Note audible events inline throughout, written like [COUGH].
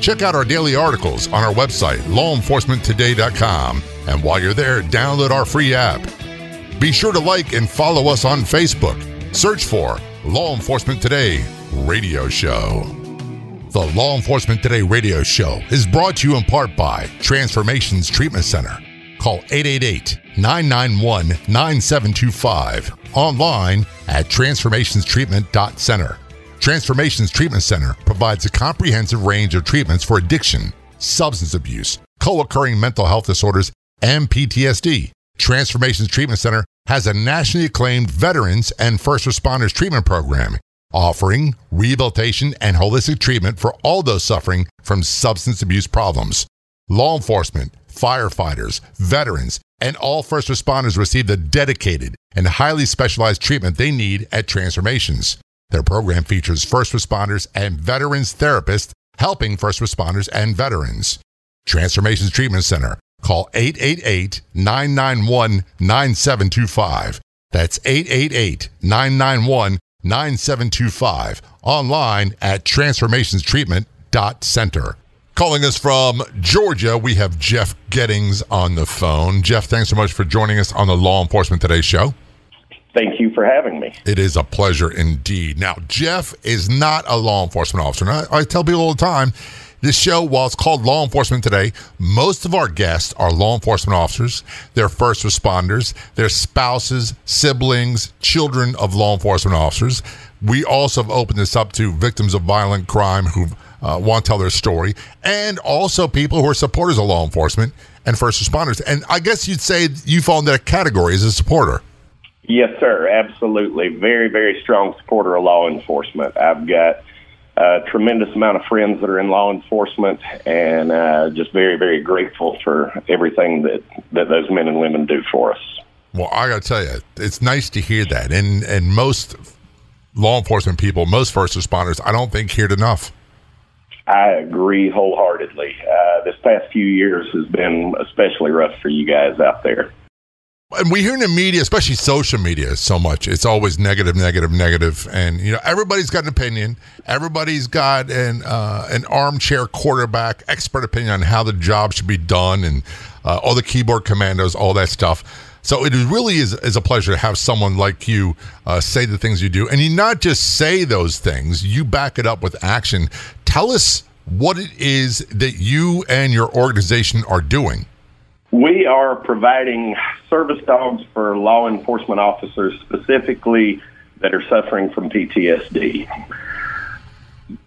Check out our daily articles on our website, lawenforcementtoday.com. And while you're there, download our free app. Be sure to like and follow us on Facebook. Search for Law Enforcement Today Radio Show. The Law Enforcement Today Radio Show is brought to you in part by Transformations Treatment Center. Call 888 991 9725. Online at transformationstreatment.center. Transformations Treatment Center provides a comprehensive range of treatments for addiction, substance abuse, co occurring mental health disorders, and PTSD. Transformations Treatment Center has a nationally acclaimed veterans and first responders treatment program, offering rehabilitation and holistic treatment for all those suffering from substance abuse problems. Law enforcement, firefighters, veterans, and all first responders receive the dedicated and highly specialized treatment they need at Transformations. Their program features first responders and veterans therapists helping first responders and veterans. Transformations Treatment Center. Call 888 991 9725. That's 888 991 9725. Online at transformationstreatment.center. Calling us from Georgia, we have Jeff Gettings on the phone. Jeff, thanks so much for joining us on the Law Enforcement Today show. Thank you for having me. It is a pleasure indeed. Now, Jeff is not a law enforcement officer. I, tell people all the time this show, while it's called Law Enforcement Today, most of our guests are law enforcement officers, they're first responders, they're spouses, siblings, children of law enforcement officers. We also have opened this up to victims of violent crime who uh, want to tell their story, and also people who are supporters of law enforcement and first responders. And I guess you'd say you fall in that category as a supporter. Yes, sir. Absolutely. Very, very strong supporter of law enforcement. I've got a tremendous amount of friends that are in law enforcement and uh, just very, very grateful for everything that, that those men and women do for us. Well, I got to tell you, it's nice to hear that. And, and most law enforcement people, most first responders, I don't think hear it enough. I agree wholeheartedly. Uh, this past few years has been especially rough for you guys out there. And we hear in the media, especially social media, so much. It's always negative, negative, negative, and you know everybody's got an opinion. Everybody's got an uh, an armchair quarterback expert opinion on how the job should be done, and uh, all the keyboard commandos, all that stuff. So it really is, is a pleasure to have someone like you uh, say the things you do, and you not just say those things; you back it up with action. Tell us what it is that you and your organization are doing. We are providing service dogs for law enforcement officers specifically that are suffering from PTSD.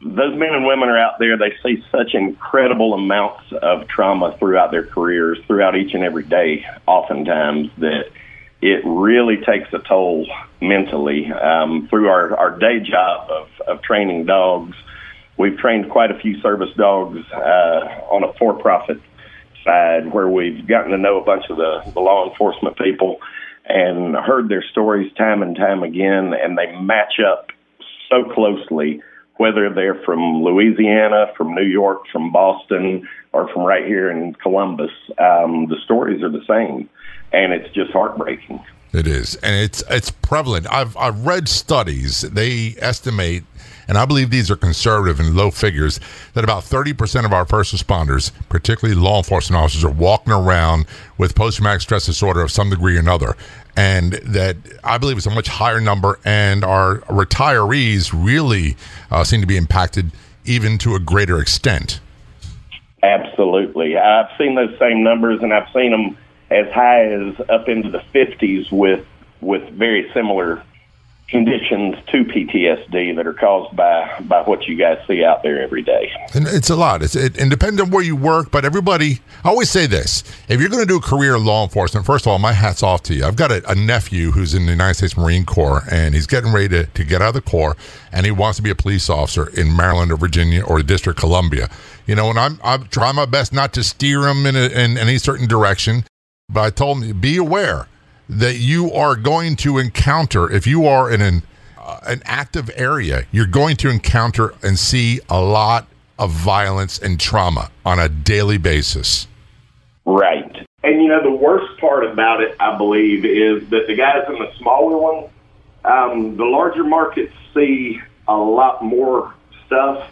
Those men and women are out there, they see such incredible amounts of trauma throughout their careers, throughout each and every day, oftentimes, that it really takes a toll mentally. Um, through our, our day job of, of training dogs, we've trained quite a few service dogs uh, on a for profit side where we've gotten to know a bunch of the, the law enforcement people and heard their stories time and time again, and they match up so closely, whether they're from Louisiana, from New York, from Boston, or from right here in Columbus. Um, the stories are the same, and it's just heartbreaking. It is, and it's it's prevalent. I've I've read studies. They estimate and I believe these are conservative and low figures, that about 30% of our first responders, particularly law enforcement officers, are walking around with post traumatic stress disorder of some degree or another. And that I believe is a much higher number, and our retirees really uh, seem to be impacted even to a greater extent. Absolutely. I've seen those same numbers, and I've seen them as high as up into the 50s with with very similar conditions to PTSD that are caused by by what you guys see out there every day. And it's a lot. It's it, and depending on where you work, but everybody. I always say this: if you're going to do a career in law enforcement, first of all, my hats off to you. I've got a, a, nephew who's in the United States Marine Corps, and he's getting ready to, to get out of the Corps, and he wants to be a police officer in Maryland or Virginia or the District of Columbia. You know, and I'm I'm trying my best not to steer him in, a, in any certain direction, but I told him be aware that you are going to encounter if you are in an uh, an active area. You're going to encounter and see a lot of violence and trauma on a daily basis. Right. And you know the worst part about it, I believe, is that the guys in the smaller ones, um, the larger markets see a lot more stuff,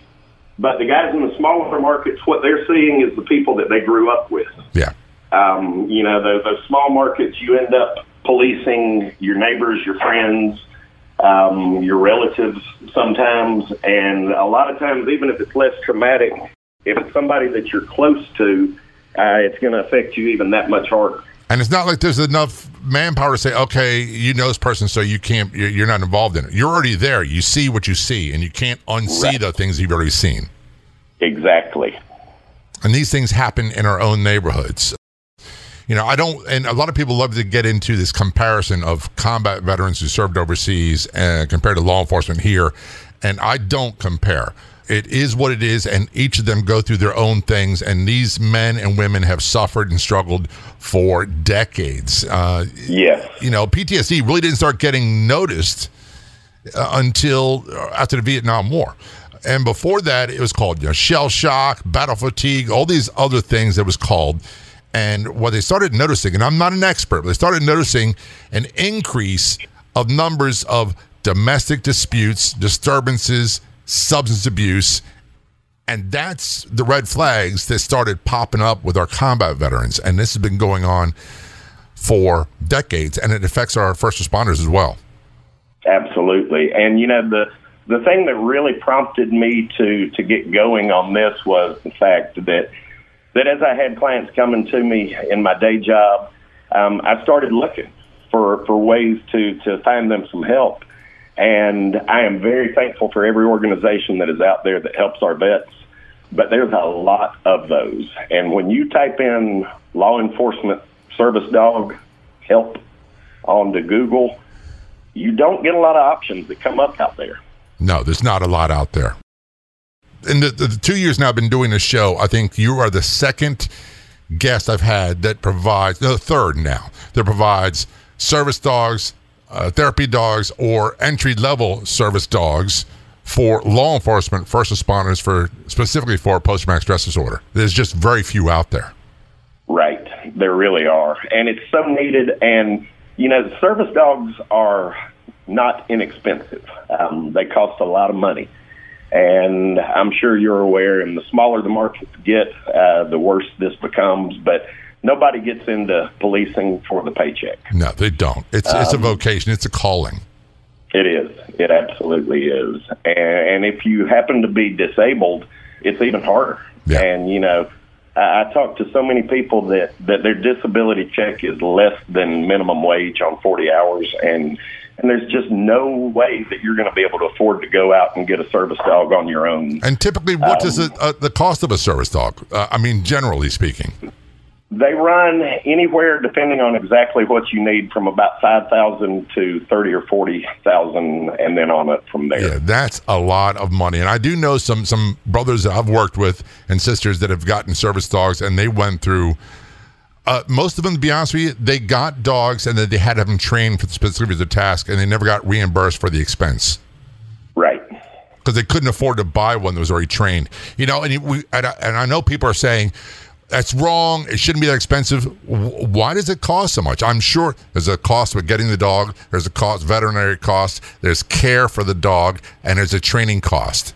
but the guys in the smaller markets, what they're seeing is the people that they grew up with. Yeah. Um, you know, those, those small markets, you end up policing your neighbors, your friends, um, your relatives sometimes, and a lot of times, even if it's less traumatic, if it's somebody that you're close to, uh, it's going to affect you even that much harder. And it's not like there's enough manpower to say, okay, you know this person, so you can't, you're not involved in it. You're already there. You see what you see, and you can't unsee right. the things you've already seen. Exactly. And these things happen in our own neighborhoods. You know, I don't, and a lot of people love to get into this comparison of combat veterans who served overseas and compared to law enforcement here. And I don't compare it is what it is, and each of them go through their own things. And these men and women have suffered and struggled for decades. Uh, yes, you know, PTSD really didn't start getting noticed uh, until after the Vietnam War. And before that, it was called you know, shell shock, battle fatigue, all these other things that was called. And what they started noticing, and I'm not an expert, but they started noticing an increase of numbers of domestic disputes, disturbances, substance abuse. And that's the red flags that started popping up with our combat veterans. And this has been going on for decades, and it affects our first responders as well. Absolutely. And, you know, the, the thing that really prompted me to, to get going on this was the fact that, that as I had clients coming to me in my day job, um, I started looking for, for ways to, to find them some help. And I am very thankful for every organization that is out there that helps our vets. But there's a lot of those. And when you type in law enforcement service dog help onto Google, you don't get a lot of options that come up out there. No, there's not a lot out there. In the, the, the two years now I've been doing this show, I think you are the second guest I've had that provides, no, third now, that provides service dogs uh, therapy dogs or entry level service dogs for law enforcement, first responders, for specifically for post traumatic stress disorder. There's just very few out there. Right, there really are, and it's so needed. And you know, service dogs are not inexpensive. Um, they cost a lot of money, and I'm sure you're aware. And the smaller the markets get, uh, the worse this becomes. But nobody gets into policing for the paycheck. No, they don't. It's um, it's a um, vocation. It's a calling. It is. It absolutely is. And, and if you happen to be disabled, it's even harder. Yeah. And you know, I, I talk to so many people that that their disability check is less than minimum wage on forty hours, and and there's just no way that you're going to be able to afford to go out and get a service dog on your own. And typically, what um, is it, uh, the cost of a service dog? Uh, I mean, generally speaking. They run anywhere, depending on exactly what you need, from about five thousand to thirty or forty thousand, and then on it from there. Yeah, that's a lot of money. And I do know some some brothers that I've worked with and sisters that have gotten service dogs, and they went through. Uh, most of them, to be honest with you, they got dogs and then they had to have them trained for the specific of the task, and they never got reimbursed for the expense. Right because they couldn't afford to buy one that was already trained. You know, and we and I, and I know people are saying, that's wrong. It shouldn't be that expensive. Why does it cost so much? I'm sure there's a cost with getting the dog. There's a cost, veterinary cost. There's care for the dog, and there's a training cost.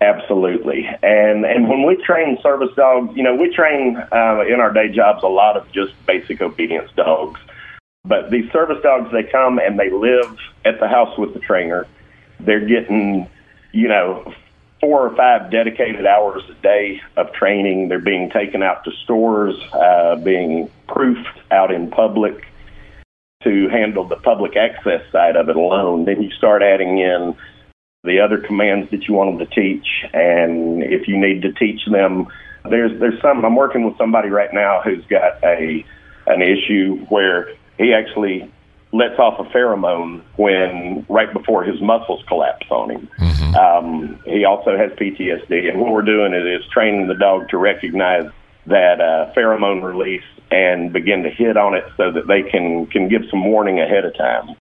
Absolutely, and and when we train service dogs, you know, we train uh, in our day jobs a lot of just basic obedience dogs. But these service dogs, they come and they live at the house with the trainer. They're getting, you know, four or five dedicated hours a day of training. They're being taken out to stores, uh, being proofed out in public to handle the public access side of it alone. Then you start adding in the other commands that you want them to teach, and if you need to teach them, there's there's some. I'm working with somebody right now who's got a an issue where he actually lets off a pheromone when right before his muscles collapse on him. Mm-hmm. Um, he also has PTSD, and what we're doing is, is training the dog to recognize that uh, pheromone release and begin to hit on it so that they can, can give some warning ahead of time.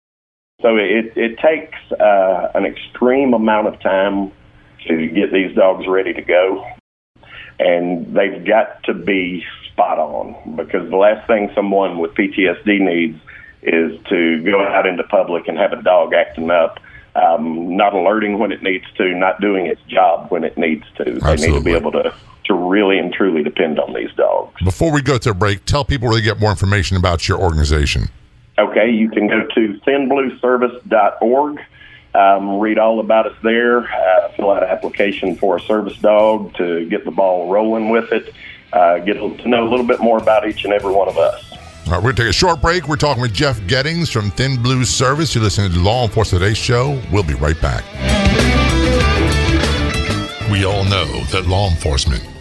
So it, it takes uh, an extreme amount of time to get these dogs ready to go. And they've got to be spot on because the last thing someone with PTSD needs is to go out into public and have a dog acting up, um, not alerting when it needs to, not doing its job when it needs to. Absolutely. They need to be able to to really and truly depend on these dogs. Before we go to a break, tell people where they get more information about your organization. Okay, you can go to thinblueservice.org. Um, read all about us there. Uh, fill out an application for a service dog to get the ball rolling with it. Uh, get to know a little bit more about each and every one of us. All right, we're going to take a short break. We're talking with Jeff Gettings from Thin Blue Service. You're listening to Law Enforcement Today show. We'll be right back. We all know that law enforcement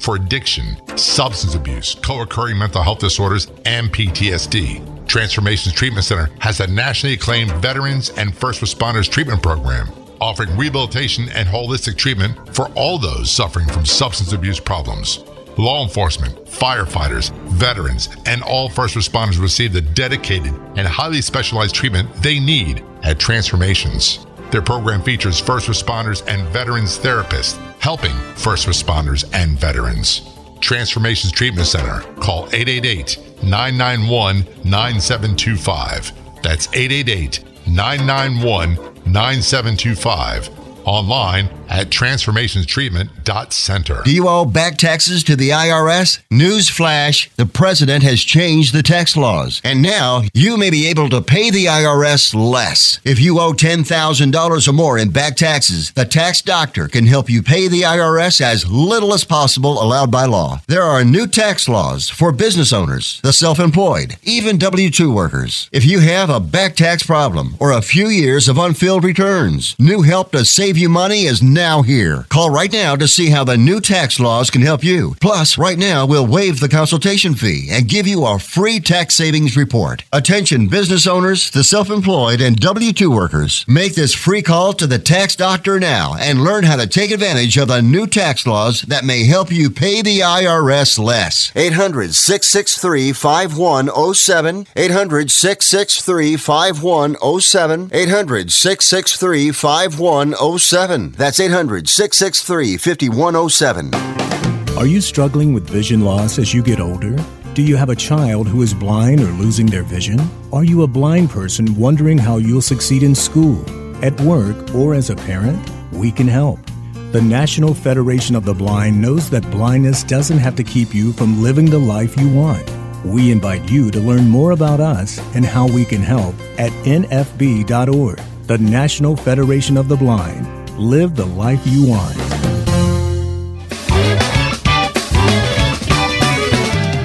for addiction, substance abuse, co occurring mental health disorders, and PTSD. Transformations Treatment Center has a nationally acclaimed veterans and first responders treatment program, offering rehabilitation and holistic treatment for all those suffering from substance abuse problems. Law enforcement, firefighters, veterans, and all first responders receive the dedicated and highly specialized treatment they need at Transformations. Their program features first responders and veterans therapists helping first responders and veterans. Transformations Treatment Center. Call 888 991 9725. That's 888 991 9725 online at transformationstreatment.center. Do you owe back taxes to the IRS? Newsflash, the president has changed the tax laws, and now you may be able to pay the IRS less. If you owe $10,000 or more in back taxes, the tax doctor can help you pay the IRS as little as possible allowed by law. There are new tax laws for business owners, the self-employed, even W-2 workers. If you have a back tax problem or a few years of unfilled returns, new help to save you money is now here. Call right now to see how the new tax laws can help you. Plus, right now, we'll waive the consultation fee and give you a free tax savings report. Attention business owners, the self employed, and W 2 workers. Make this free call to the tax doctor now and learn how to take advantage of the new tax laws that may help you pay the IRS less. 800 663 5107. 800 663 5107. 800 663 5107. Oh That's 800 663 5107. Are you struggling with vision loss as you get older? Do you have a child who is blind or losing their vision? Are you a blind person wondering how you'll succeed in school, at work, or as a parent? We can help. The National Federation of the Blind knows that blindness doesn't have to keep you from living the life you want. We invite you to learn more about us and how we can help at nfb.org, the National Federation of the Blind Live the life you want.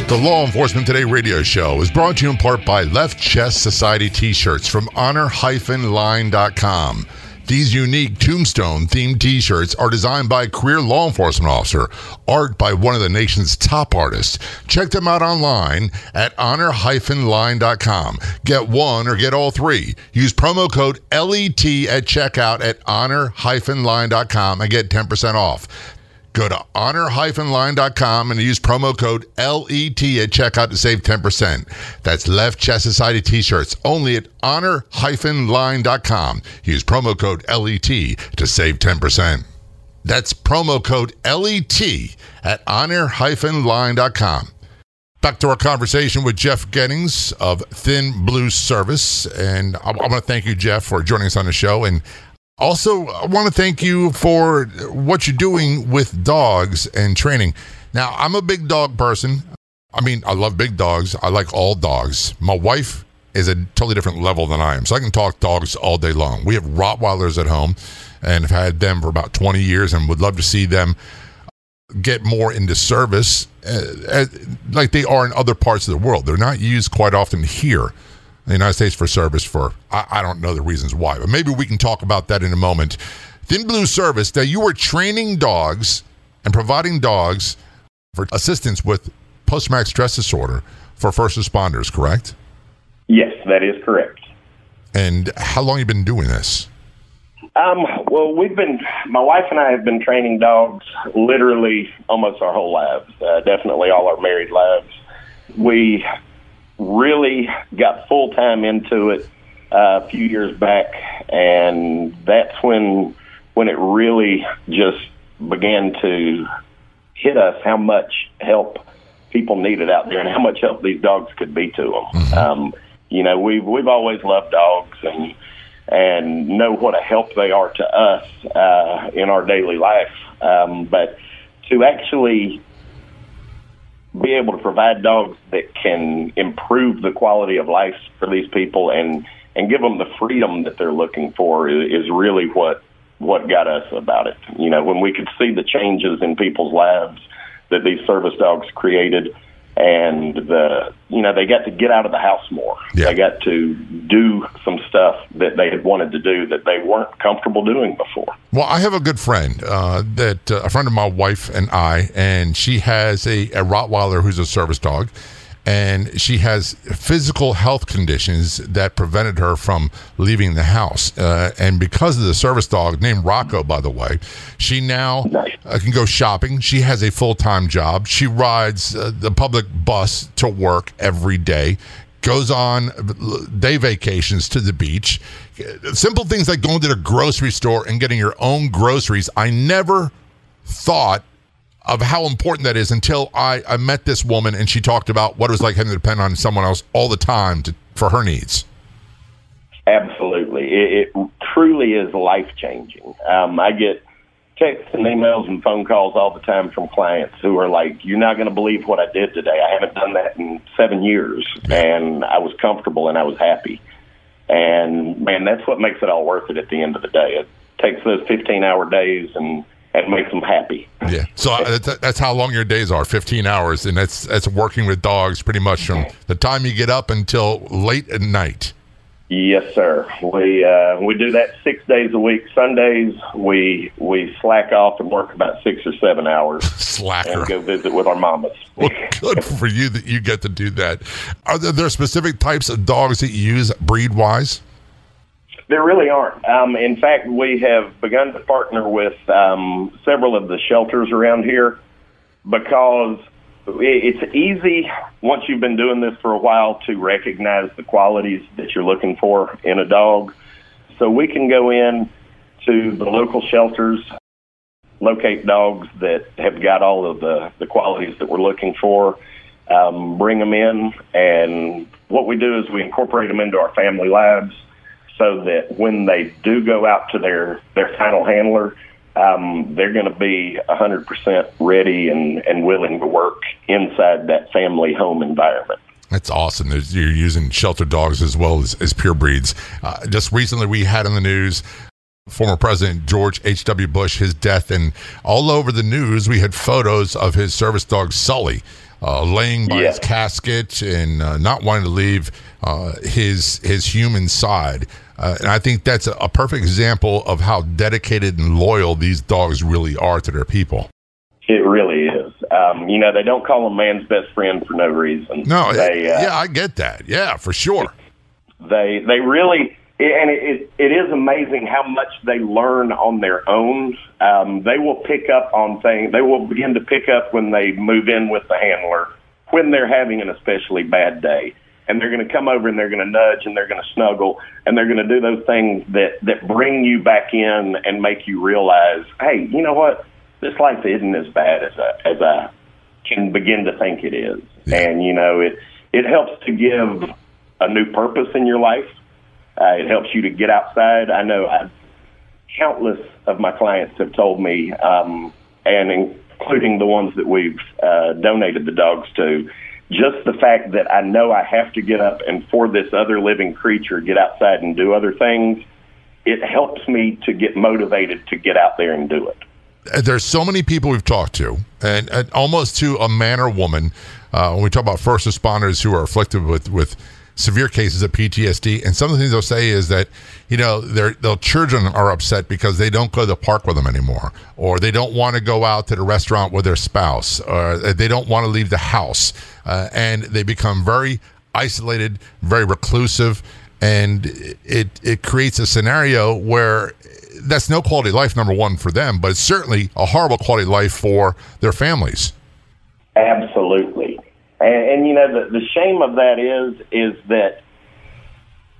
The Law Enforcement Today radio show is brought to you in part by Left Chest Society t shirts from honor-line.com. These unique tombstone themed t shirts are designed by a career law enforcement officer, art by one of the nation's top artists. Check them out online at honor-line.com. Get one or get all three. Use promo code LET at checkout at honor-line.com and get 10% off. Go to honor-line.com and use promo code LET at checkout to save 10%. That's Left Chest Society t-shirts only at honor-line.com. Use promo code LET to save 10%. That's promo code LET at honor-line.com. Back to our conversation with Jeff Gettings of Thin Blue Service. And I, I want to thank you, Jeff, for joining us on the show. And also, I want to thank you for what you're doing with dogs and training. Now, I'm a big dog person. I mean, I love big dogs. I like all dogs. My wife is a totally different level than I am. So I can talk dogs all day long. We have Rottweilers at home and have had them for about 20 years and would love to see them get more into service uh, like they are in other parts of the world. They're not used quite often here the United States for service for, I, I don't know the reasons why, but maybe we can talk about that in a moment. Thin Blue Service, that you were training dogs and providing dogs for assistance with post traumatic stress disorder for first responders, correct? Yes, that is correct. And how long have you been doing this? Um, well, we've been, my wife and I have been training dogs literally almost our whole lives, uh, definitely all our married lives. We really got full time into it uh, a few years back, and that's when when it really just began to hit us how much help people needed out there and how much help these dogs could be to them. Mm-hmm. Um, you know, we've we've always loved dogs and and know what a help they are to us uh, in our daily life. Um, but to actually be able to provide dogs that can improve the quality of life for these people and and give them the freedom that they're looking for is, is really what what got us about it. You know, when we could see the changes in people's lives that these service dogs created and the you know they got to get out of the house more. Yeah. They got to do some stuff that they had wanted to do that they weren't comfortable doing before. Well, I have a good friend uh, that uh, a friend of my wife and I, and she has a, a Rottweiler who's a service dog, and she has physical health conditions that prevented her from leaving the house. Uh, and because of the service dog, named Rocco, by the way, she now uh, can go shopping. She has a full time job. She rides uh, the public bus to work every day. Goes on day vacations to the beach. Simple things like going to the grocery store and getting your own groceries. I never thought of how important that is until I, I met this woman and she talked about what it was like having to depend on someone else all the time to, for her needs. Absolutely. It, it truly is life changing. Um, I get texts and emails and phone calls all the time from clients who are like, You're not going to believe what I did today. I haven't done that in seven years. And I was comfortable and I was happy. And man, that's what makes it all worth it at the end of the day. It takes those 15 hour days and and makes them happy. Yeah. So uh, that's how long your days are 15 hours. And that's, that's working with dogs pretty much from the time you get up until late at night. Yes, sir. We uh, we do that six days a week. Sundays we we slack off and work about six or seven hours. [LAUGHS] Slacker. And go visit with our mamas. well, good for you that you get to do that. Are there, there specific types of dogs that you use breed wise? There really aren't. Um, in fact, we have begun to partner with um, several of the shelters around here because it's easy once you've been doing this for a while to recognize the qualities that you're looking for in a dog. So we can go in to the local shelters, locate dogs that have got all of the, the qualities that we're looking for, um, bring them in, and what we do is we incorporate them into our family labs so that when they do go out to their their final handler, um, they're going to be 100% ready and, and willing to work inside that family home environment. That's awesome. You're using shelter dogs as well as, as pure breeds. Uh, just recently, we had in the news former President George H.W. Bush, his death, and all over the news, we had photos of his service dog, Sully. Uh, laying by his casket and uh, not wanting to leave uh, his his human side. Uh, and I think that's a, perfect example of how dedicated and loyal these dogs really are to their people. It really is. Um, you know, they don't call them man's best friend for no reason. No, they, uh, yeah, I get that. Yeah, for sure. They they really and it, it is amazing how much they learn on their own. Um, they will pick up on things. They will begin to pick up when they move in with the handler when they're having an especially bad day and they're going to come over and they're going to nudge and they're going to snuggle and they're going to do those things that that bring you back in and make you realize, hey, you know what? This life isn't as bad as I, as I can begin to think it is. Yeah. And you know, it it helps to give a new purpose in your life. Uh, it helps you to get outside. I know I, countless of my clients have told me, um, and including the ones that we've uh, donated the dogs to just the fact that I know I have to get up and for this other living creature get outside and do other things, it helps me to get motivated to get out there and do it. there's so many people we've talked to, and, and almost to a man or woman, uh, when we talk about first responders who are afflicted with with severe cases of PTSD. And some of the things they'll say is that, you know, their children are upset because they don't go to the park with them anymore, or they don't want to go out to the restaurant with their spouse, or they don't want to leave the house, uh, and they become very isolated, very reclusive, and it it creates a scenario where that's no quality life number one for them, but it's certainly a horrible quality life for their families. Absolutely, and, and you know the the shame of that is is that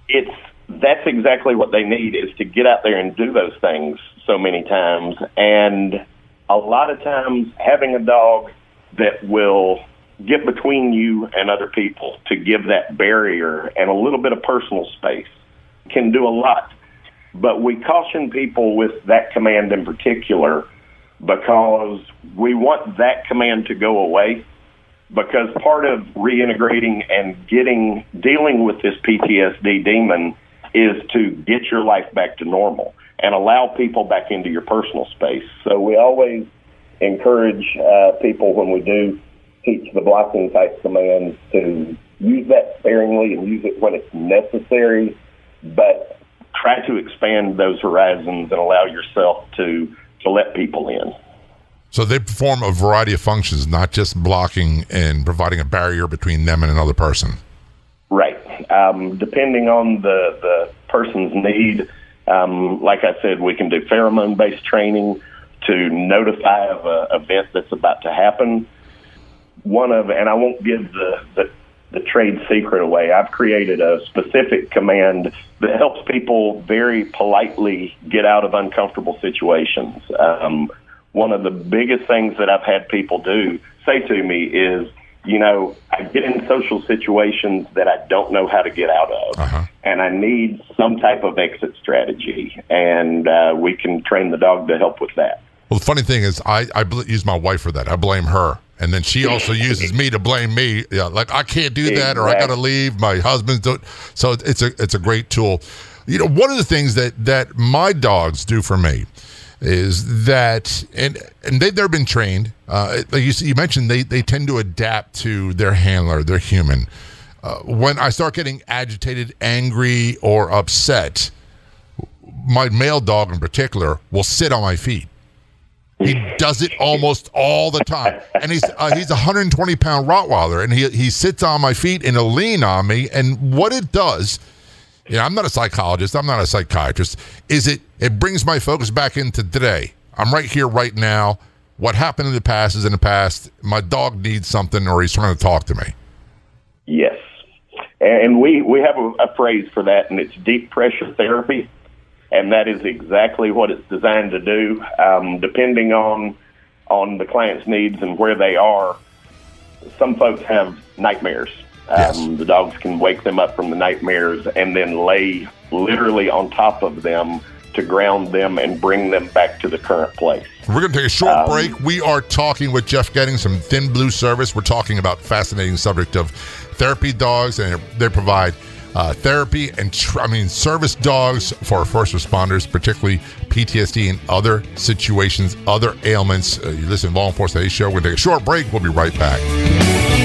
it's that's exactly what they need is to get out there and do those things so many times, and a lot of times having a dog that will get between you and other people to give that barrier and a little bit of personal space can do a lot. But we caution people with that command in particular because we want that command to go away. Because part of reintegrating and getting dealing with this PTSD demon is to get your life back to normal and allow people back into your personal space. So we always encourage uh, people when we do teach the blocking type commands to use that sparingly and use it when it's necessary, but try to expand those horizons and allow yourself to to let people in. So they perform a variety of functions, not just blocking and providing a barrier between them and another person. Right. Um, depending on the the person's need, um, like I said, we can do pheromone based training to notify of an event that's about to happen one of, and I won't give the, the, the trade secret away. I've created a specific command that helps people very politely get out of uncomfortable situations. Um, one of the biggest things that I've had people do say to me is, you know, I get in social situations that I don't know how to get out of, uh-huh. and I need some type of exit strategy, and uh, we can train the dog to help with that. Well, the funny thing is, I, I use my wife for that. I blame her and then she also [LAUGHS] uses me to blame me. Yeah, like I can't do that, or I got to leave. My husband's doing. So it's a it's a great tool. You know, one of the things that that my dogs do for me is that, and and they they've been trained. Uh, like you you mentioned, they they tend to adapt to their handler, their human. Uh, when I start getting agitated, angry, or upset, my male dog in particular will sit on my feet he does it almost all the time, and he's uh, he's a 120 pound Rottweiler, and he he sits on my feet and he'll lean on me. And what it does, you know, I'm not a psychologist, I'm not a psychiatrist. Is it it brings my focus back into today? I'm right here, right now. What happened in the past is in the past. My dog needs something, or he's trying to talk to me. Yes, and we we have a, a phrase for that, and it's deep pressure therapy and that is exactly what it's designed to do. Um, depending on on the client's needs and where they are, some folks have nightmares. Yes. Um, the dogs can wake them up from the nightmares and then lay literally on top of them to ground them and bring them back to the current place. We're going to take a short um, break. We are talking with Jeff Getting some Thin Blue Service. We're talking about fascinating subject of therapy dogs, and they provide uh, therapy and tr- I mean service dogs for first responders, particularly PTSD and other situations, other ailments. Uh, you listen to Law Enforcement Show. We're going to take a short break. We'll be right back.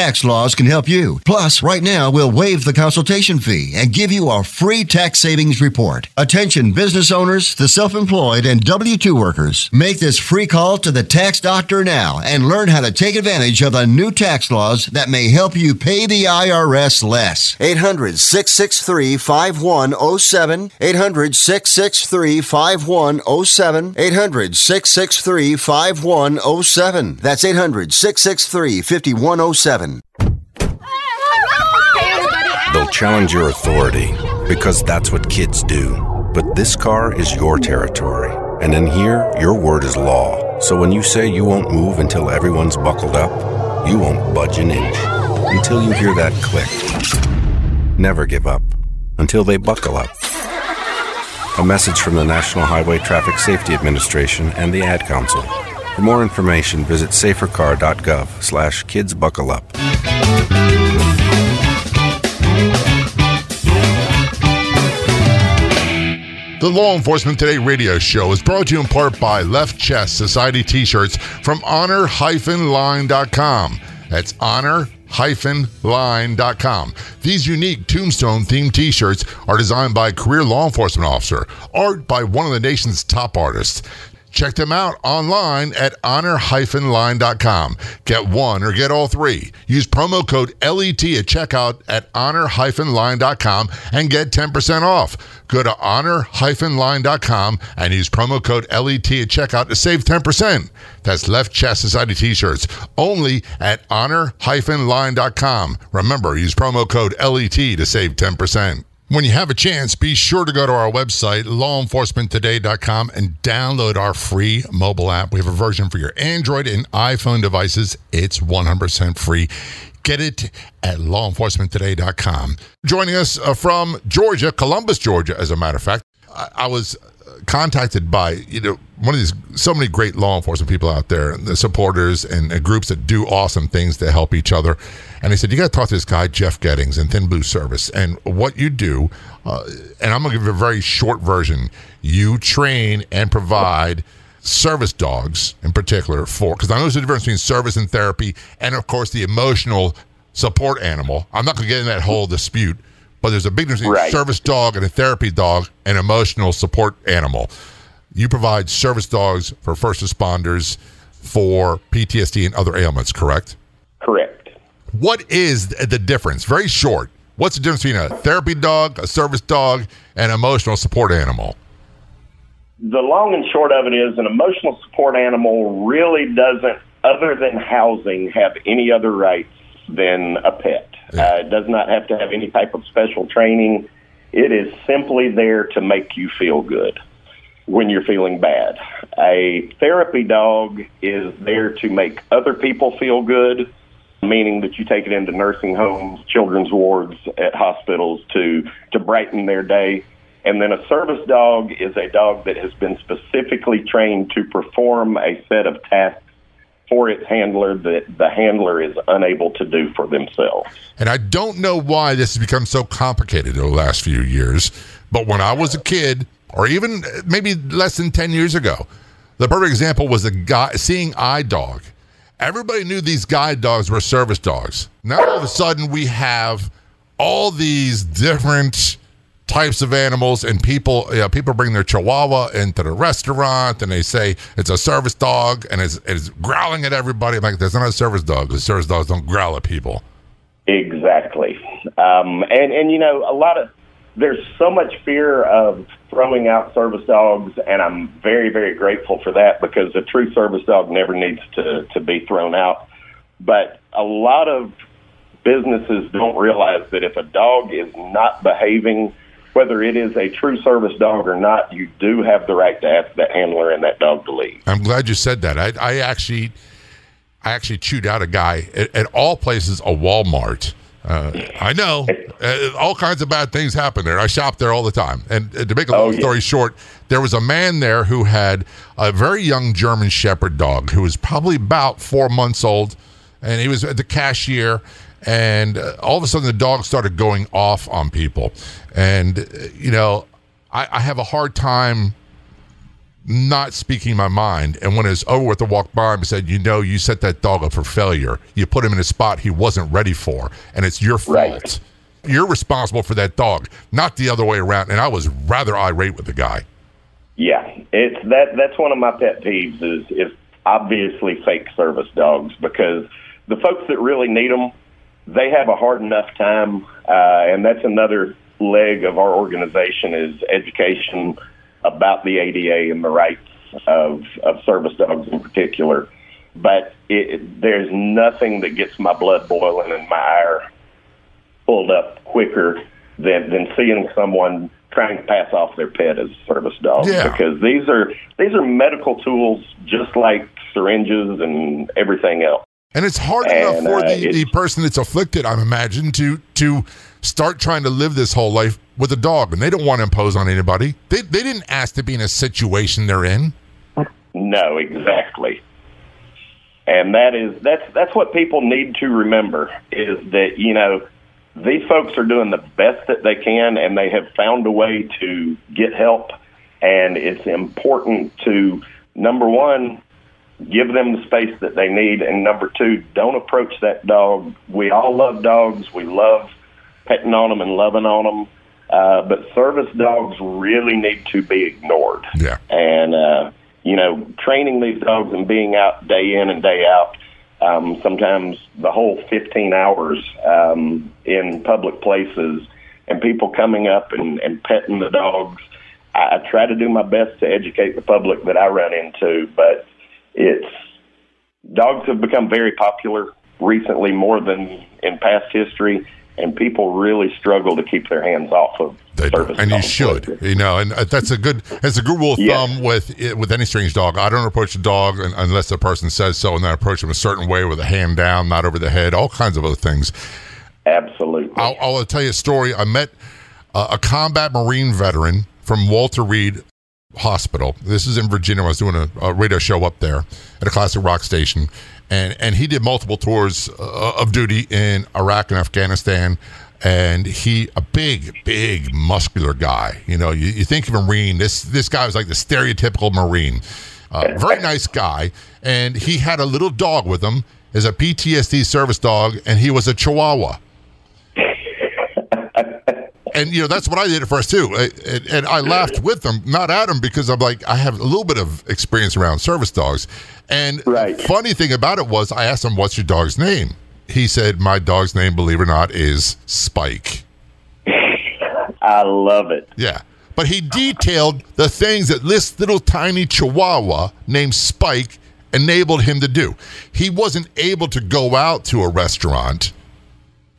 tax laws can help you. Plus, right now, we'll waive the consultation fee and give you our free tax savings report. Attention business owners, the self employed, and W 2 workers. Make this free call to the tax doctor now and learn how to take advantage of the new tax laws that may help you pay the IRS less. 800 663 5107. 800 663 5107. 800 663 5107. That's 800 663 5107. They'll challenge your authority because that's what kids do. But this car is your territory And in here, your word is law. So when you say you won't move until everyone's buckled up, you won't budge an inch until you hear that click. Never give up until they buckle up. A message from the National Highway Traffic Safety Administration and the Ad Council. For more information, visit safercar.gov slash kidsbuckleup. The Law Enforcement Today radio show is brought to you in part by Left Chest Society t-shirts from honor-line.com. That's honor-line.com. These unique tombstone themed t-shirts are designed by a career law enforcement officer, art by one of the nation's top artists. Check them out online at honor-line.com. Get one or get all three. Use promo code LET at checkout at honor-line.com and get 10% off. Go to honor-line.com and use promo code LET at checkout to save 10%. That's Left Chest Society t-shirts only at honor-line.com. Remember, use promo code LET to save 10%. When you have a chance, be sure to go to our website, lawenforcementtoday.com, and download our free mobile app. We have a version for your Android and iPhone devices. It's 100% free. Get it at lawenforcementtoday.com. Joining us uh, from Georgia, Columbus, Georgia, as a matter of fact, I, I was contacted by you know one of these so many great law enforcement people out there, the supporters and, and groups that do awesome things to help each other. And he said, You got to talk to this guy, Jeff Gettings, in Thin Blue Service. And what you do, uh, and I'm to give a very short version you train and provide service dogs in particular for, because I know there's a difference between service and therapy, and of course, the emotional support animal. I'm not to get in that whole dispute, but there's a big difference between Right. a service dog and a therapy dog and emotional support animal. You provide service dogs for first responders for PTSD and other ailments, correct? Correct. What is the difference? Very short. What's the difference between a therapy dog, a service dog, and emotional support animal? the long and short of it is an emotional support animal really doesn't, other than housing, have any other rights than a pet. Yeah. Uh, it does not have to have any type of special training. It is simply there to make you feel good when you're feeling bad. A therapy dog is there to make other people feel good, meaning that you take it into nursing homes, children's wards, at hospitals to to brighten their day. And then a service dog is a dog that has been specifically trained to perform a set of tasks for its handler that the handler is unable to do for themselves. And I don't know why this has become so complicated over the last few years, but when I was a kid, or even uh, maybe less than 10 years ago, the perfect example was a guy seeing eye dog. Everybody knew these guide dogs were service dogs. Now all of a sudden we have all these different types of animals and people you know, people bring their chihuahua into the restaurant and they say it's a service dog and it's, it's growling at everybody I'm like there's not a service dog the service dogs don't growl at people Exactly. Um, and, and, you know, a lot of, there's so much fear of throwing out service dogs, and I'm very, very grateful for that because a true service dog never needs to, to be thrown out. But a lot of businesses don't realize that if a dog is not behaving, whether it is a true service dog or not, you do have the right to ask that handler and that dog to leave. I'm glad you said that. I, I actually, I actually chewed out a guy at, at all places, a Walmart. Uh, I know [LAUGHS] uh, all kinds of bad things happen there. I shop there all the time. And uh, to make a long Oh, yeah. story short, there was a man there who had a very young German Shepherd dog who was probably about four months old, and he was at the cashier. And uh, all of a sudden, the dog started going off on people. And, uh, you know, I, I have a hard time not speaking my mind. And when it's over with, to walk by him and said, "You know, you set that dog up for failure. You put him in a spot he wasn't ready for, and it's your fault. Right. You're responsible for that dog, not the other way around." And I was rather irate with the guy. Yeah, it's that. That's one of my pet peeves is is obviously fake service dogs because the folks that really need them, they have a hard enough time, uh, and that's another leg of our organization is education about the ADA and the rights of of service dogs in particular. But it, there's nothing that gets my blood boiling and my ire pulled up quicker than than seeing someone trying to pass off their pet as a service dog Yeah. because these are these are medical tools just like syringes and everything else. And it's hard And, enough for uh, the, the person that's afflicted, I'm imagined, to to start trying to live this whole life with a dog, and they don't want to impose on anybody. They they didn't ask to be in a situation they're in. No, exactly. And that is that's that's what people need to remember is that you know these folks are doing the best that they can and they have found a way to get help and it's important to number 1 give them the space that they need and number 2 don't approach that dog. We all love dogs. We love petting on them and loving on them. Uh, but service dogs really need to be ignored Yeah. and uh, you know training these dogs and being out day in and day out um, sometimes the whole 15 hours um, in public places and people coming up and, and petting the dogs I, I try to do my best to educate the public that I run into but it's dogs have become very popular recently more than in past history and people really struggle to keep their hands off of They do. service and you should, you know, and uh, that's a good that's a good rule of thumb with with any strange dog. I don't approach a dog unless the person says so, and then I approach them a certain way with a hand down, not over the head, all kinds of other things. absolutely I'll, I'll tell you a story. I met uh, a combat Marine veteran from Walter Reed Hospital. This is in Virginia. I was doing a, a radio show up there at a classic rock station, and and he did multiple tours uh, of duty in Iraq and Afghanistan. And he, a big, big, muscular guy. You know, you, you think of a Marine. This this guy was like the stereotypical Marine. Uh, very nice guy, and he had a little dog with him as a PTSD service dog, and he was a Chihuahua and you know that's what I did at first too, and, and I laughed with them, not at them, because I'm like I have a little bit of experience around service dogs. And Right. funny thing about it was, I asked him, "What's your dog's name?" He said, "My dog's name, believe it or not, is Spike." I love it. Yeah, but he detailed the things that this little tiny Chihuahua named Spike enabled him to do. He wasn't able to go out to a restaurant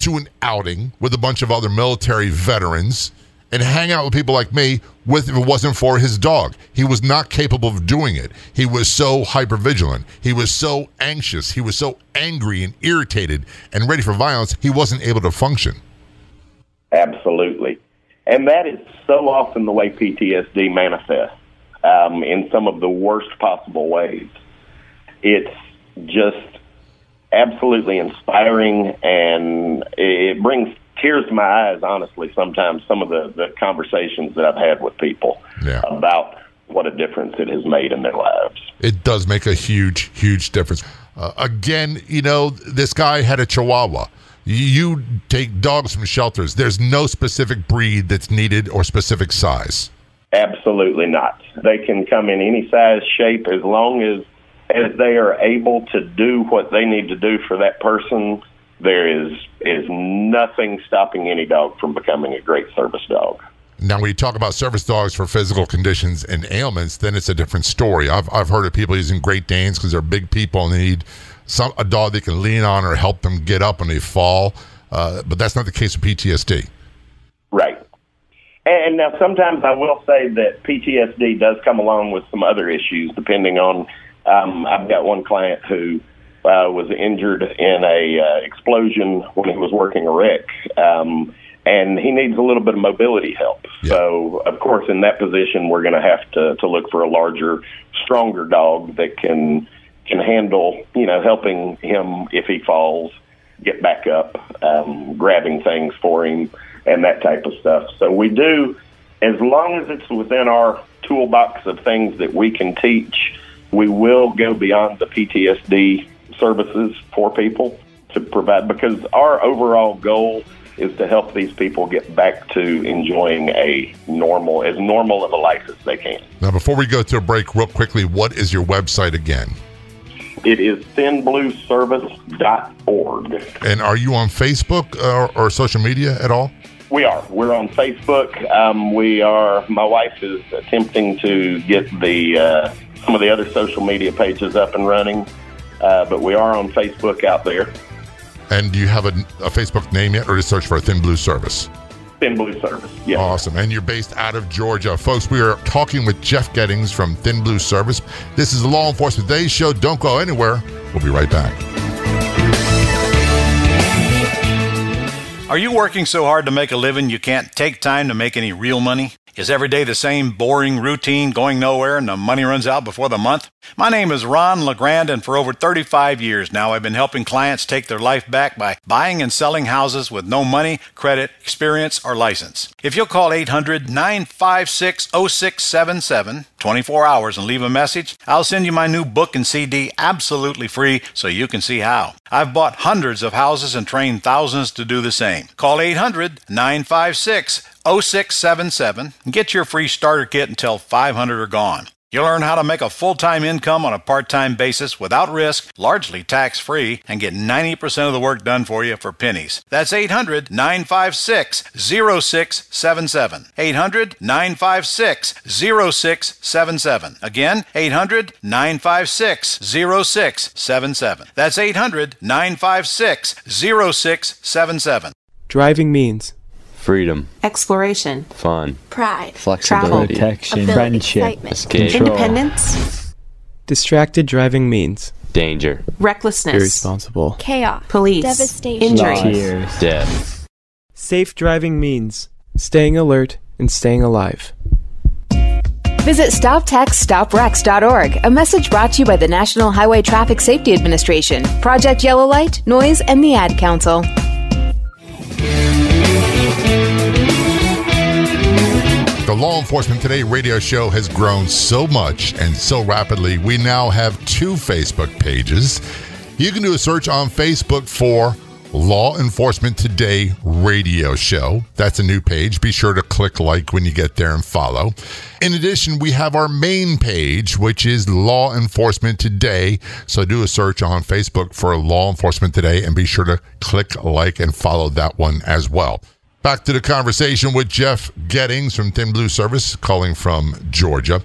to an outing with a bunch of other military veterans and hang out with people like me with if it wasn't for his dog. He was not capable of doing it. He was so hypervigilant. He was so anxious. He was so angry and irritated and ready for violence. He wasn't able to function. Absolutely. And that is so often the way PTSD manifests um, in some of the worst possible ways. It's just absolutely inspiring and it brings tears to my eyes, honestly, sometimes, some of the, the conversations that I've had with people Yeah. about what a difference it has made in their lives. It does make a huge, huge difference. Uh, again, you know, this guy had a Chihuahua. You take dogs from shelters. There's no specific breed that's needed or specific size. Absolutely not. They can come in any size, shape, as long as as they are able to do what they need to do for that person. There is is nothing stopping any dog from becoming a great service dog. Now, when you talk about service dogs for physical conditions and ailments, then it's a different story. I've, I've heard of people using Great Danes because they're big people and they need some a dog they can lean on or help them get up when they fall. Uh, but that's not the case with PTSD. Right. And now sometimes I will say that PTSD does come along with some other issues depending on um, I've got one client who uh, was injured in a uh, explosion when he was working a wreck. Um, and he needs a little bit of mobility help. Yeah. So, of course, in that position, we're going to have to to look for a larger, stronger dog that can can handle, you know, helping him if he falls, get back up, um, grabbing things for him, and that type of stuff. So we do, as long as it's within our toolbox of things that we can teach, we will go beyond the PTSD services for people to provide because our overall goal is to help these people get back to enjoying a normal, as normal of a life as they can. Now, before we go to a break, real quickly, what is your website again? It is thinblueservice.org. And are you on Facebook or, or social media at all? We are. We're on Facebook. Um, we are. My wife is attempting to get the uh, some of the other social media pages up and running, uh, but we are on Facebook out there. And do you have a, a Facebook name yet, or just search for a Thin Blue Service? Thin Blue Service. Yeah. Awesome. And you're based out of Georgia. Folks, we are talking with Jeff Gettings from Thin Blue Service. This is the Law Enforcement Today Show. Don't go anywhere. We'll be right back. Are you working so hard to make a living you can't take time to make any real money? Is every day the same boring routine going nowhere and the money runs out before the month? My name is Ron LeGrand, and for over 35 years now, I've been helping clients take their life back by buying and selling houses with no money, credit, experience, or license. If you'll call 800 956 0677 24 hours and leave a message, I'll send you my new book and CD absolutely free so you can see how. I've bought hundreds of houses and trained thousands to do the same. Call 800 956 0677 and get your free starter kit until 500 are gone. You'll learn how to make a full time income on a part time basis without risk, largely tax free, and get 90% of the work done for you for pennies. That's 800 956 0677. 800 956 0677. Again, 800 956 0677. That's 800 956 0677. Driving means freedom, exploration, fun, pride, flexibility, protection, friendship, escape, independence. Distracted driving means danger, recklessness, irresponsible, chaos, police, devastation, injury, tears, death. Safe driving means staying alert and staying alive. Visit StopTextStopWrecks.org, a message brought to you by the National Highway Traffic Safety Administration, Project Yellow Light, NOYS, and the Ad Council. The Law Enforcement Today radio show has grown so much and so rapidly, we now have two Facebook pages. You can do a search on Facebook for Law Enforcement Today radio show. That's a new page. Be sure to click like when you get there and follow. In addition, we have our main page, which is Law Enforcement Today. So do a search on Facebook for Law Enforcement Today and be sure to click like and follow that one as well. Back to the conversation with Jeff Gettings from Thin Blue Service, calling from Georgia.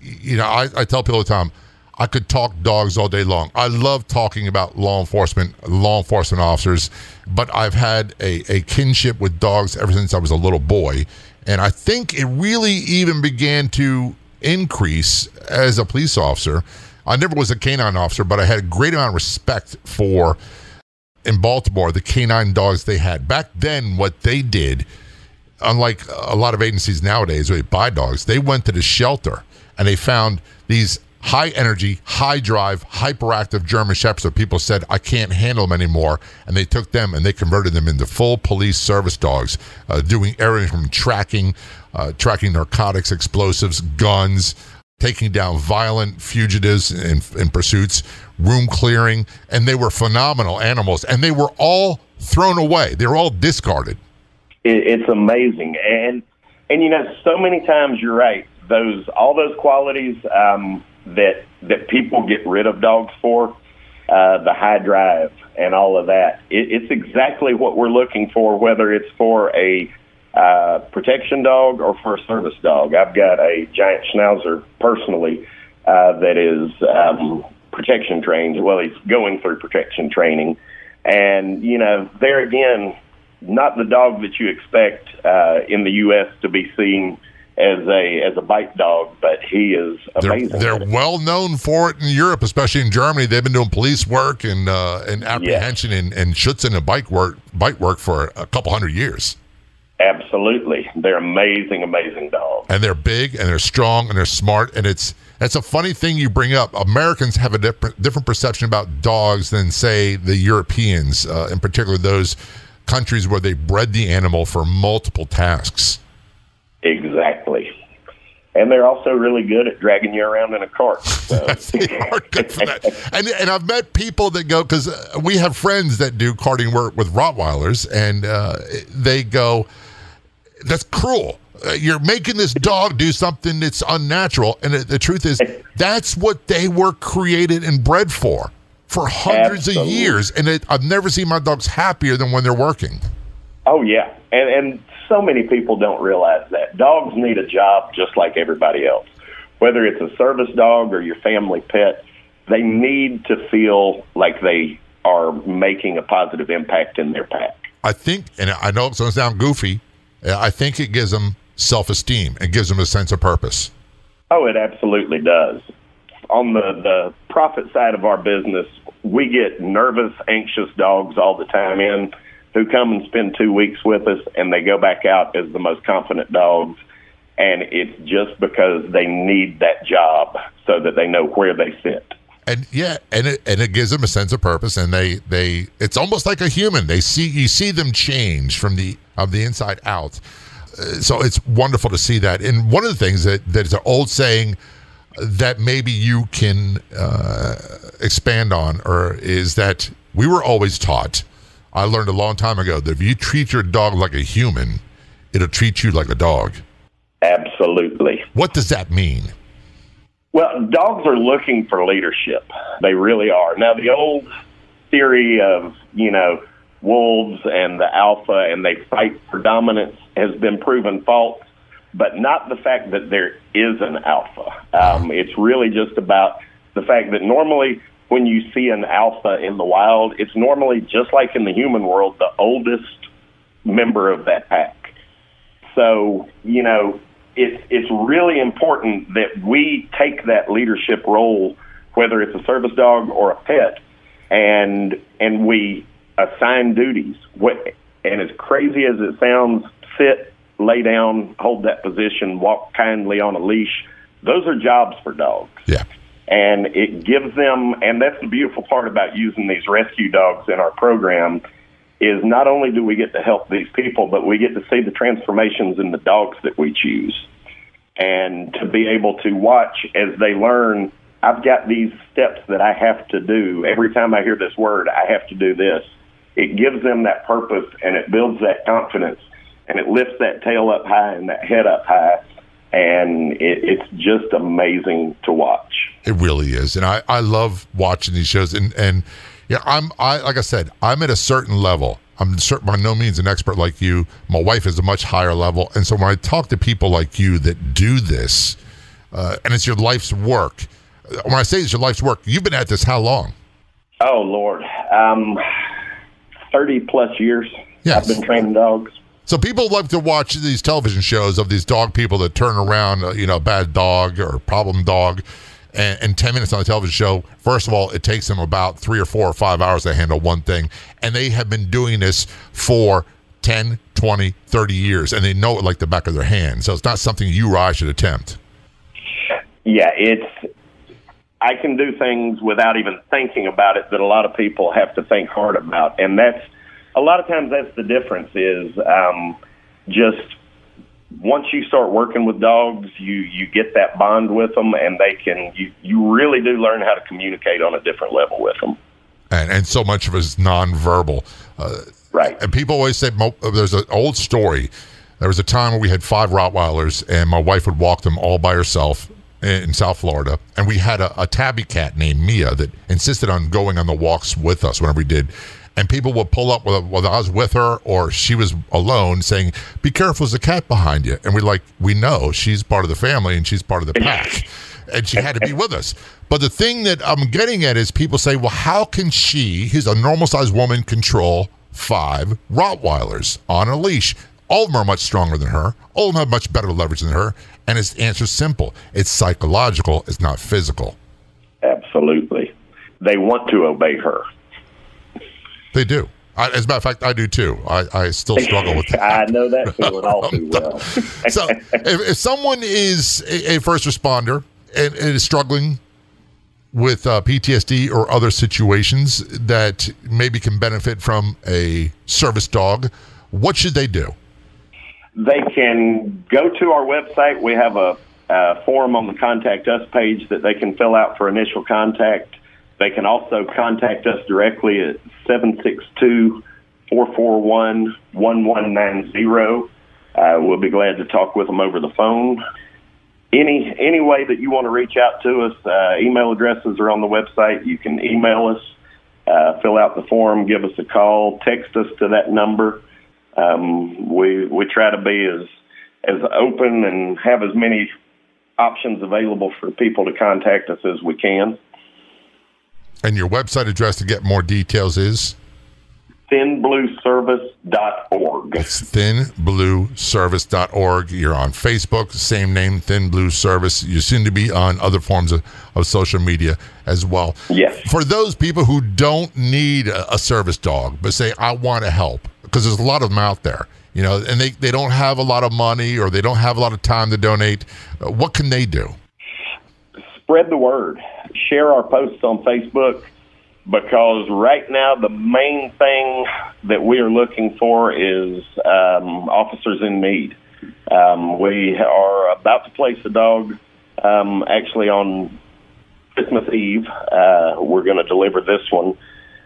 You know, I, I tell people all the time, I could talk dogs all day long. I love talking about law enforcement, law enforcement officers, but I've had a, a kinship with dogs ever since I was a little boy. And I think it really even began to increase as a police officer. I never was a canine officer, but I had a great amount of respect for in Baltimore, the canine dogs they had. Back then, what they did, unlike a lot of agencies nowadays where they buy dogs, they went to the shelter and they found these high energy, high drive, hyperactive German Shepherds that people said, I can't handle them anymore. And they took them and they converted them into full police service dogs, uh, doing everything from tracking, uh, tracking narcotics, explosives, guns, taking down violent fugitives in, in pursuits, room clearing, and they were phenomenal animals. And they were all thrown away. They were all discarded. It's amazing, and and you know, so many times you're right. Those all those qualities um, that that people get rid of dogs for, uh, the high drive and all of that. It, it's exactly what we're looking for, whether it's for a uh, protection dog or for a service dog. I've got a giant schnauzer personally uh, that is um, protection trained. Well, he's going through protection training, and you know, there again, not the dog that you expect uh, in the U.S. to be seen as a as a bite dog, but he is amazing. They're, they're well known for it in Europe, especially in Germany. They've been doing police work and uh, and apprehension and, and schützen and bite work bite work for a couple hundred years. Absolutely, they're amazing, amazing dogs. And they're big and they're strong and they're smart. And it's it's a funny thing you bring up. Americans have a different different perception about dogs than say the Europeans, uh, in particular those countries where they bred the animal for multiple tasks. Exactly. And they're also really good at dragging you around in a cart. So. [LAUGHS] they are good for that. And, and I've met people that go, because we have friends that do carting work with Rottweilers, and uh, they go, that's cruel. Uh, you're making this dog do something that's unnatural. And the, the truth is, that's what they were created and bred for, for hundreds Absolutely. of years. And it, I've never seen my dogs happier than when they're working. Oh yeah, and and so many people don't realize that dogs need a job just like everybody else. Whether it's a service dog or your family pet, they need to feel like they are making a positive impact in their pack. I think, and I know it's going to sound goofy, uh, I think it gives them self esteem. It gives them a sense of purpose. Oh, it absolutely does. On the, the profit side of our business, we get nervous, anxious dogs all the time in who come and spend two weeks with us and they go back out as the most confident dogs. And it's just because they need that job so that they know where they fit. And yeah, and it and it gives them a sense of purpose, and they they it's almost like a human. They see you see them change from the of the inside out. Uh, so it's wonderful to see that. And one of the things that that is an old saying that maybe you can uh, expand on, or is that we were always taught. I learned a long time ago that if you treat your dog like a human, it'll treat you like a dog. Absolutely. What does that mean? Well, dogs are looking for leadership. They really are. Now, the old theory of, you know, wolves and the alpha and they fight for dominance has been proven false, but not the fact that there is an alpha. Um, it's really just about the fact that normally when you see an alpha in the wild, it's normally just like in the human world, the oldest member of that pack. So, you know, it's it's really important that we take that leadership role, whether it's a service dog or a pet, and and we assign duties. What and as crazy as it sounds, sit, lay down, hold that position, walk kindly on a leash. Those are jobs for dogs. Yeah. And it gives them, and that's the beautiful part about using these rescue dogs in our program, is not only do we get to help these people, but we get to see the transformations in the dogs that we choose. And to be able to watch as they learn, I've got these steps that I have to do. Every time I hear this word, I have to do this. It gives them that purpose and it builds that confidence and it lifts that tail up high and that head up high. And it, it's just amazing to watch. It really is. And I, I love watching these shows. And, and, yeah, I'm. I like I said, I'm at a certain level. I'm certain, by no means an expert like you. My wife is a much higher level, and so when I talk to people like you that do this, uh, and it's your life's work. When I say it's your life's work, you've been at this how long? Oh Lord, um, thirty plus years. Yes. I've been training dogs. So people love to watch these television shows of these dog people that turn around, uh, you know, bad dog or problem dog and, and 10 minutes on the television show, first of all, it takes them about three or four or five hours to handle one thing. And they have been doing this for 10, 20, 30 years, and they know it like the back of their hand. So it's not something you or I should attempt. Yeah, it's. I can do things without even thinking about it that a lot of people have to think hard about, and that's a lot of times that's the difference. Is um, just once you start working with dogs, you you get that bond with them, and they can you you really do learn how to communicate on a different level with them. And and so much of it is nonverbal. Uh, right. And people always say there's an old story. There was a time where we had five Rottweilers, and my wife would walk them all by herself in South Florida, and we had a, a tabby cat named Mia that insisted on going on the walks with us whenever we did and people would pull up whether I was with her or she was alone, saying, "Be careful, there's a cat behind you." And we're like, "We know she's part of the family and she's part of the pack." and she had to be with us. But the thing that I'm getting at is people say, well, how can she, who's a normal sized woman, control five Rottweilers on a leash? All of them are much stronger than her. All of them have much better leverage than her. And his answer is simple it's psychological, it's not physical. Absolutely. They want to obey her. They do. I, as a matter of fact, I do too. I, I still struggle with [LAUGHS] that. I know that feeling [LAUGHS] all too well. [LAUGHS] so, if, if, someone is a, a first responder and, and, is struggling with uh, PTSD or other situations that maybe can benefit from a service dog, what should they do? They can go to our website. We have a, a form on the Contact Us page that they can fill out for initial contact. They can also contact us directly at 762 441 1190. Uh, we'll be glad to talk with them over the phone. Any any way that you want to reach out to us, uh, email addresses are on the website. You can email us, uh, fill out the form, give us a call, text us to that number. Um, we we try to be as as open and have as many options available for people to contact us as we can. And your website address to get more details is? thinblueservice.org. It's thinblueservice.org. You're on Facebook, same name, Thin Blue Service. You seem to be on other forms of, of social media as well. Yes. For those people who don't need a, a service dog, but say, I want to help, because there's a lot of them out there, you know, and they, they don't have a lot of money or they don't have a lot of time to donate. Uh, what can they do? Spread the word. Share our posts on Facebook because right now the main thing that we are looking for is um, officers in need. Um, we are about to place a dog um, actually on Christmas Eve. Uh, we're going to deliver this one.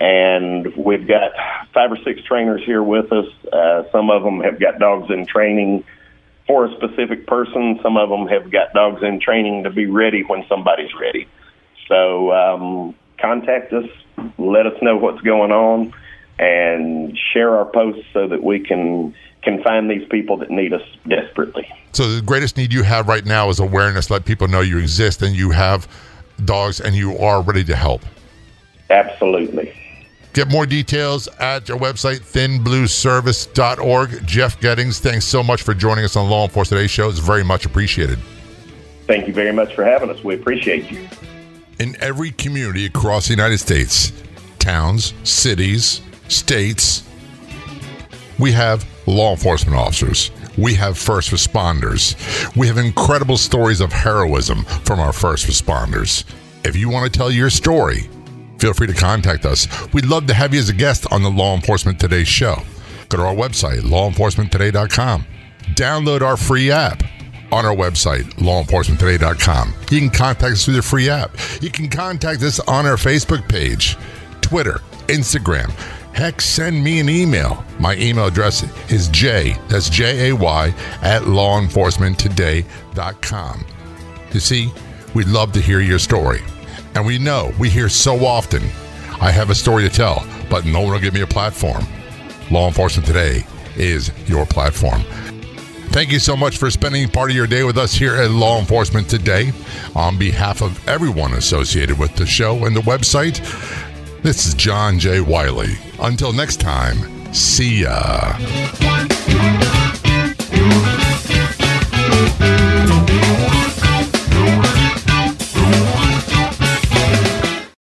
And we've got five or six trainers here with us. Uh, some of them have got dogs in training for a specific person. Some of them have got dogs in training to be ready when somebody's ready. So um, contact us, let us know what's going on, and share our posts so that we can can find these people that need us desperately. So the greatest need you have right now is awareness. Let people know you exist and you have dogs and you are ready to help. Absolutely. Get more details at our website, thinblueservice.org. Jeff Gettings, thanks so much for joining us on Law Enforcement Today Show. It's very much appreciated. Thank you very much for having us. We appreciate you. In every community across the United States, towns, cities, states, we have law enforcement officers. We have first responders. We have incredible stories of heroism from our first responders. If you want to tell your story, feel free to contact us. We'd love to have you as a guest on the Law Enforcement Today show. Go to our website, lawenforcementtoday.com. Download our free app on our website, lawenforcementtoday.com. You can contact us through the free app. You can contact us on our Facebook page, Twitter, Instagram. Heck, send me an email. My email address is J, that's J A Y, at lawenforcementtoday.com. You see, we'd love to hear your story. And we know, we hear so often, I have a story to tell, but no one will give me a platform. Law Enforcement Today is your platform. Thank you so much for spending part of your day with us here at Law Enforcement Today. On behalf of everyone associated with the show and the website, this is John J. Wiley. Until next time, see ya.